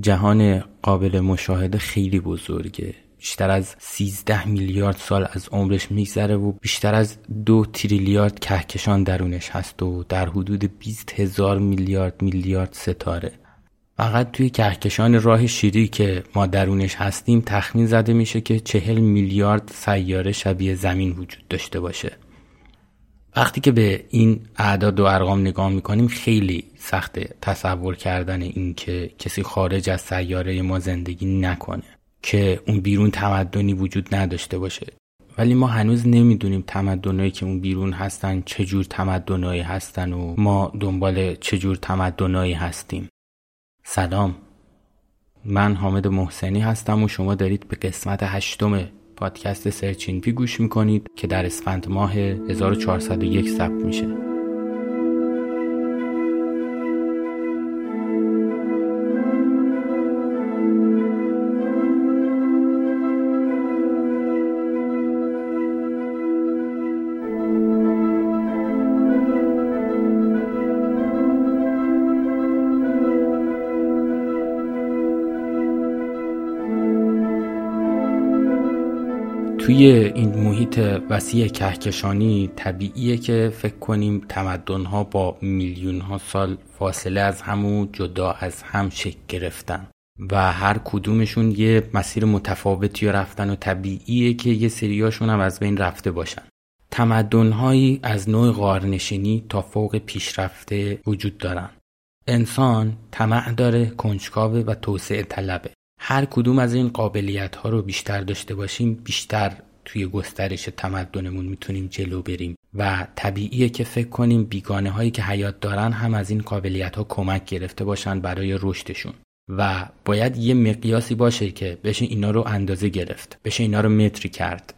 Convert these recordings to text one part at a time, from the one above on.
جهان قابل مشاهده خیلی بزرگه. بیشتر از 13 میلیارد سال از عمرش میگذره و بیشتر از دو تریلیارد کهکشان درونش هست و در حدود 20 هزار میلیارد میلیارد ستاره. فقط توی کهکشان راه شیری که ما درونش هستیم تخمین زده میشه که چهل میلیارد سیاره شبیه زمین وجود داشته باشه. وقتی که به این اعداد و ارقام نگاه می‌کنیم خیلی سخت تصور کردن این که کسی خارج از سیاره ما زندگی نکنه که اون بیرون تمدنی وجود نداشته باشه. ولی ما هنوز نمی‌دونیم تمدنایی که اون بیرون هستن چجور تمدنایی هستن و ما دنبال چجور تمدنایی هستیم. سلام. من حامد محسنی هستم و شما دارید به قسمت هشتم پادکست سرچین پی گوش می‌کنید که در اسفند ماه 1401 ثبت میشه. توی این محیط وسیع کهکشانی طبیعیه که فکر کنیم تمدنها با میلیون ها سال فاصله از همو جدا از هم شکل گرفتن. و هر کدومشون یه مسیر متفاوتی رفتن و طبیعیه که یه سریاشون هم از بین رفته باشن. تمدنهایی از نوع غارنشینی تا فوق پیشرفته وجود دارن. انسان طمع داره کنجکاوه و توسعه طلبه. هر کدوم از این قابلیت ها رو بیشتر داشته باشیم بیشتر توی گسترش تمدنمون می‌تونیم جلو بریم. و طبیعیه که فکر کنیم بیگانه هایی که حیات دارن هم از این قابلیت ها کمک گرفته باشن برای رشدشون. و باید یه مقیاسی باشه که بشه اینا رو اندازه گرفت بشه اینا رو متری کرد.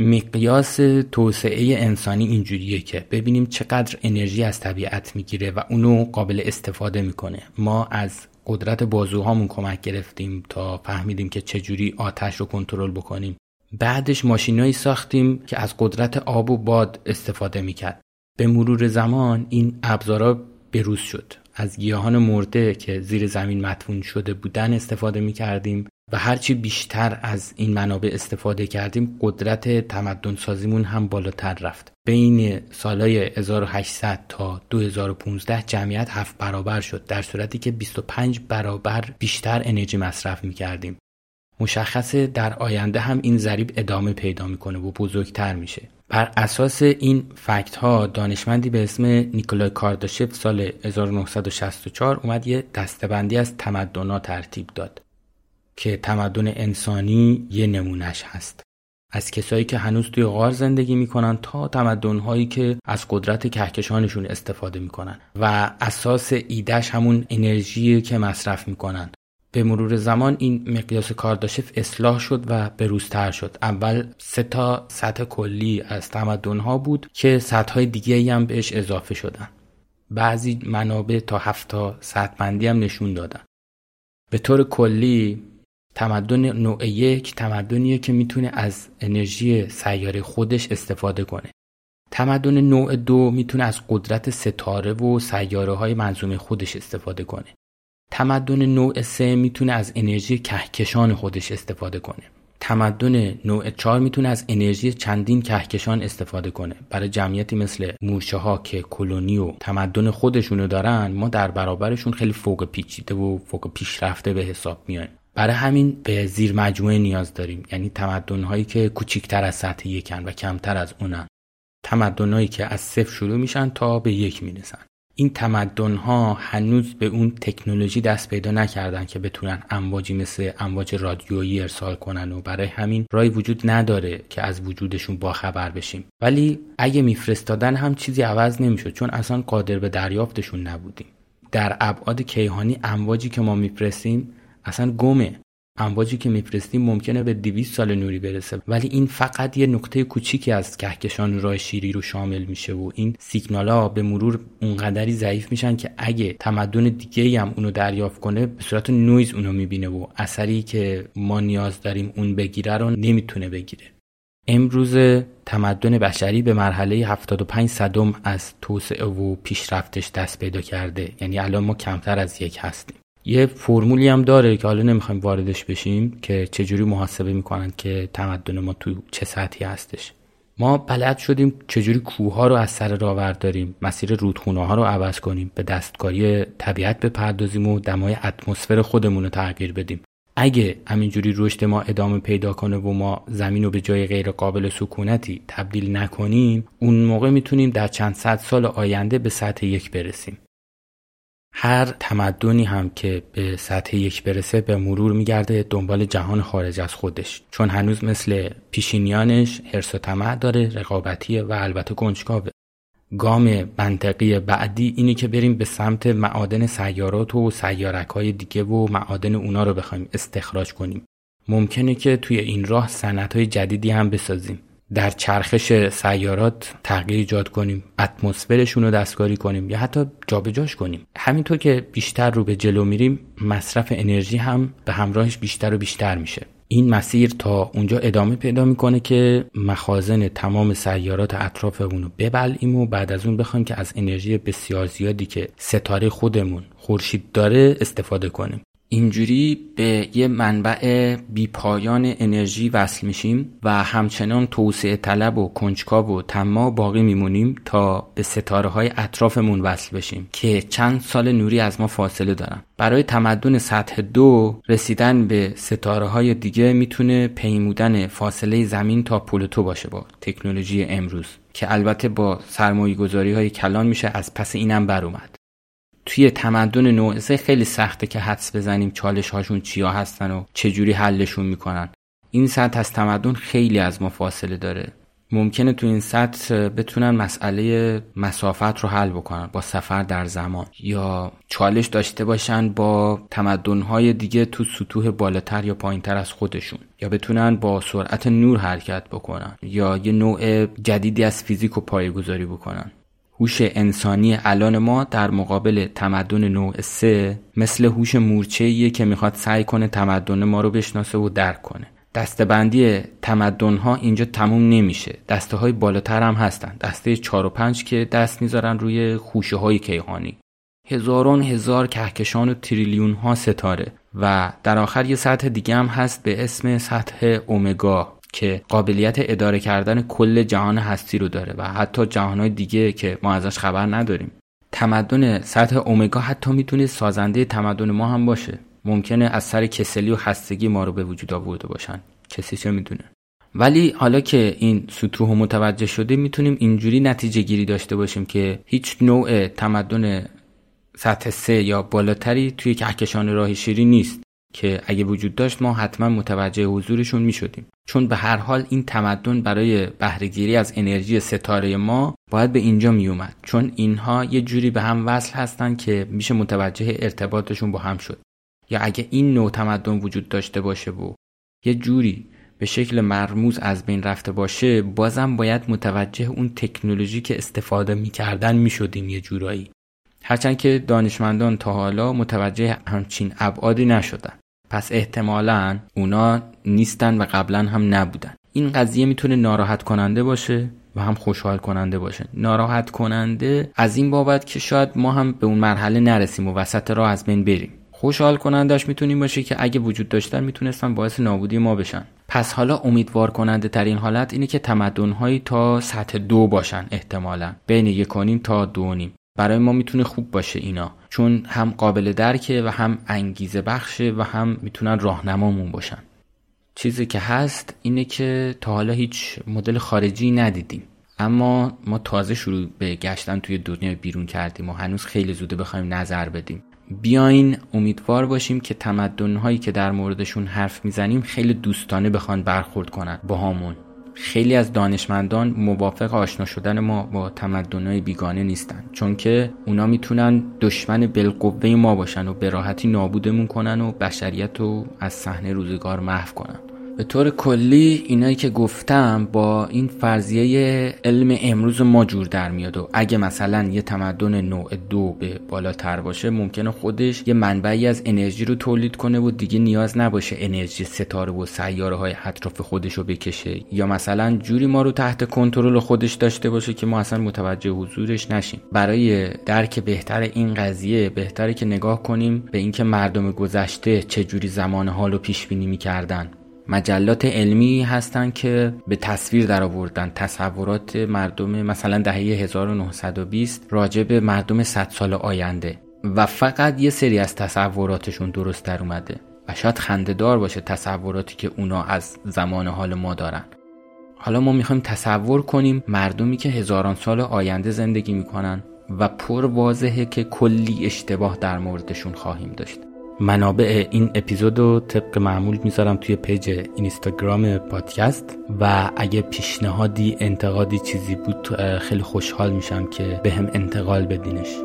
مقیاس توسعه انسانی اینجوریه که ببینیم چقدر انرژی از طبیعت می‌گیره و اونو قابل استفاده می‌کنه. ما از قدرت بازوهامون کمک گرفتیم تا فهمیدیم که چجوری آتش رو کنترل بکنیم. بعدش ماشینایی ساختیم که از قدرت آب و باد استفاده می‌کرد. به مرور زمان این ابزارا بروز شد. از گیاهان مرده که زیر زمین مدفون شده بودن استفاده می‌کردیم. و هرچی بیشتر از این منابع استفاده کردیم قدرت تمدن سازیمون هم بالاتر رفت بین سالهای 1800 تا 2015 جمعیت هفت برابر شد در صورتی که 25 برابر بیشتر انرژی مصرف می کردیم. مشخصه در آینده هم این ضریب ادامه پیدا می‌کنه و بزرگتر میشه. بر اساس این فکت ها دانشمندی به اسم نیکولای کارداشف سال 1964 اومد یه دستبندی از تمدنا ترتیب داد که تمدن انسانی یه نمونش هست. از کسایی که هنوز توی غار زندگی می‌کنن تا تمدنهایی که از قدرت کهکشانشون استفاده می‌کنن و اساس ایدهش همون انرژی که مصرف می‌کنن. به مرور زمان این مقیاس کارداشف اصلاح شد و بروزتر شد. اول سه تا سطح کلی از تمدنها بود که سطح دیگه هم بهش اضافه شدن. بعضی منابع تا هفت تا سطح بندی هم نشون دادن. به طور کلی تمدن نوع یک تمدنیه که می‌تونه از انرژی سیاره خودش استفاده کنه. تمدن نوع دو می‌تونه از قدرت ستاره و سیاره های منظومه خودش استفاده کنه. تمدن نوع سه می‌تونه از انرژی کهکشان خودش استفاده کنه. تمدن نوع چهار می‌تونه از انرژی چندین کهکشان استفاده کنه. برای جمعیتی مثل مورچه ها که کلونی و تمدن خودشونو دارن ما در برابرشون خیلی فوق پیچیده و فوق پیشرفته به حساب میایم. برای همین به زیر مجموعه نیاز داریم. یعنی تمدن هایی که کوچیکتر از سطح یکن و کمتر از اونن. تمدن هایی که از صفر شروع میشن تا به یک می‌رسن. این تمدن ها هنوز به اون تکنولوژی دست پیدا نکردن که بتونن امواجی مثل امواج رادیویی ارسال کنن و برای همین رای وجود نداره که از وجودشون باخبر بشیم. ولی اگه میفرستادن هم چیزی عوض نمی‌شد چون اصلا قادر به دریافتشون نبودیم. در ابعاد کیهانی امواجی که ما میفرستیم اصلا گمه. امواجی که میفرستیم ممکنه به 200 سال نوری برسه. ولی این فقط یه نقطه کوچیکی از کهکشان راه شیری رو شامل میشه و این سیگنال ها به مرور اونقدری ضعیف میشن که اگه تمدن دیگه هم اونو دریافت کنه به صورت نویز اونو می‌بینه و اثری که ما نیاز داریم اون بگیره رو نمی‌تونه بگیره. امروز تمدن بشری به مرحله 75 صدم از توسعه و پیشرفتش دست پیدا کرده. یعنی الان ما کمتر از یک هستیم. یه فرمولی هم داره که حالا نمی‌خوایم واردش بشیم که چجوری محاسبه می‌کنن که تمدن ما تو چه سطحی هستش. ما بلد شدیم چجوری کوه ها رو از سر راه داریم مسیر رودخونه ها رو عوض کنیم به دستکاری طبیعت بپردازیم و دمای اتمسفر خودمون رو تغییر بدیم. اگه همینجوری رشد ما ادامه پیدا کنه و ما زمین رو به جای غیر قابل سکونتی تبدیل نکنیم اون موقع می‌تونیم در چند صد سال آینده به سطح یک برسیم. هر تمدنی هم که به سطح یک برسه به مرور میگرده دنبال جهان خارج از خودش. چون هنوز مثل پیشینیانش حرس و طمع داره رقابتیه و البته کنجکاوه. گام منطقی بعدی اینه که بریم به سمت معادن سیارات و سیارک های دیگه و معادن اونا رو بخوایم استخراج کنیم. ممکنه که توی این راه سنت های جدیدی هم بسازیم. در چرخش سیارات تغییر ایجاد کنیم اتمسفرشون رو دستکاری کنیم یا حتی جابجاش کنیم. همینطور که بیشتر رو به جلو میریم مصرف انرژی هم به همراهش بیشتر و بیشتر میشه. این مسیر تا اونجا ادامه پیدا می‌کنه که مخازن تمام سیارات اطراف اونو ببلعیم و بعد از اون بخوایم که از انرژی بسیار زیادی که ستاره خودمون خورشید داره استفاده کنیم. اینجوری به یه منبع بیپایان انرژی وصل میشیم و همچنان توسعه طلب و کنجکاو و تما باقی میمونیم تا به ستاره های اطرافمون وصل بشیم که چند سال نوری از ما فاصله دارن. برای تمدن سطح دو رسیدن به ستاره های دیگه می‌تونه پیمودن فاصله زمین تا پلوتو باشه با تکنولوژی امروز که البته با سرمایه گذاری های کلان میشه از پس اینم بر اومد. توی تمدن نوعزه خیلی سخته که حدس بزنیم چالش هاشون چیا هستن و چجوری حلشون می‌کنن. این سطح از تمدن خیلی از ما فاصله داره. ممکنه تو این سطح بتونن مسئله مسافت رو حل بکنن با سفر در زمان. یا چالش داشته باشن با تمدنهای دیگه تو سطوح بالاتر یا پایینتر از خودشون. یا بتونن با سرعت نور حرکت بکنن. یا یه نوع جدیدی از فیزیک و پایگذاری بکنن. هوش انسانی الان ما در مقابل تمدن نوع سه مثل هوش مورچه‌ایه که می‌خواد سعی کنه تمدن ما رو بشناسه و درک کنه. دستبندی تمدن ها اینجا تموم نمیشه. دسته های بالاتر هم هستن. دسته 4 و 5 که دست می‌ذارن روی خوشه های کیهانی. هزاران هزار کهکشان و تریلیون ها ستاره و در آخر یه سطح دیگه هم هست به اسم سطح اومگا. که قابلیت اداره کردن کل جهان هستی رو داره و حتی جهانهای دیگه که ما ازش خبر نداریم. تمدن سطح اومگا حتی می‌تونه سازنده تمدن ما هم باشه. ممکنه از سر کسلی و خستگی ما رو به وجود آورده باشن. کسی چه می‌دونه؟ ولی حالا که این سطوح متوجه شده می‌تونیم اینجوری نتیجه گیری داشته باشیم که هیچ نوع تمدن سطح سه یا بالاتری توی کهکشان راه شیری نیست که اگه وجود داشت ما حتما متوجه حضورشون می شدیم چون به هر حال این تمدن برای بهرهگیری از انرژی ستاره ما باید به اینجا می اومد چون اینها یه جوری به هم وصل هستن که میشه متوجه ارتباطشون با هم شد. یا اگه این نوع تمدن وجود داشته باشه و یه جوری به شکل مرموز از بین رفته باشه بازم باید متوجه اون تکنولوژی که استفاده می‌کردن می‌شدیم یه جورایی. هرچند که دانشمندان تا حالا متوجه همچین ابعادی نشدن. پس احتمالا اونا نیستن و قبلا هم نبودن. این قضیه می‌تونه ناراحت کننده باشه و هم خوشحال کننده باشه. ناراحت کننده از این بابت که شاید ما هم به اون مرحله نرسیم و وسط راه از بین بریم. خوشحال کنندش می‌تونیم باشه که اگه وجود داشتن می‌تونستن باعث نابودی ما بشن. پس حالا امیدوار کننده ترین حالت اینه که تمدنهایی تا سطح دو باشن احتمالا. بین یک تا دو نیم. برای ما می‌تونه خوب باشه اینا چون هم قابل درکه و هم انگیزه بخشه و هم می‌تونن راهنمامون باشن. چیزی که هست اینه که تا حالا هیچ مدل خارجی ندیدیم. اما ما تازه شروع به گشتن توی دنیا بیرون کردیم و هنوز خیلی زوده بخوایم نظر بدیم. بیاین امیدوار باشیم که تمدنهایی که در موردشون حرف می‌زنیم خیلی دوستانه بخوان برخورد کنن با همون خیلی از دانشمندان موافق آشنا شدن ما با تمدنهای بیگانه نیستن. چون که اونا می‌تونن دشمن بالقوه ما باشن و به راحتی نابودمون کنن و بشریت رو از صحنه روزگار محو کنن. به طور کلی اینایی که گفتم با این فرضیه علم امروز ما جور در میاد و اگه مثلا یه تمدن نوع دو به بالاتر باشه ممکنه خودش یه منبعی از انرژی رو تولید کنه و دیگه نیاز نباشه انرژی ستاره و سیاره های اطراف خودش رو بکشه. یا مثلا جوری ما رو تحت کنترل خودش داشته باشه که ما اصلا متوجه حضورش نشیم. برای درک بهتر این قضیه بهتره که نگاه کنیم به اینکه مردم گذشته چه جوری زمان حال رو پیش بینی می‌کردن. مجلات علمی هستن که به تصویر در آوردن تصورات مردم مثلا دهه 1920 راجع به مردم 100 سال آینده. و فقط یه سری از تصوراتشون درست در اومده. و شاید خندهدار باشه تصوراتی که اونا از زمان حال ما دارن. حالا ما می‌خوایم تصور کنیم مردمی که هزاران سال آینده زندگی می‌کنن و پر واضحه که کلی اشتباه در موردشون خواهیم داشت. منابع این اپیزود رو طبق معمول می‌ذارم توی پیج اینستاگرام پادکست و اگه پیشنهادی انتقادی چیزی بود خیلی خوشحال میشم که به هم انتقال بدینش.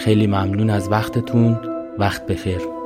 خیلی ممنون از وقتتون. وقت بخیر.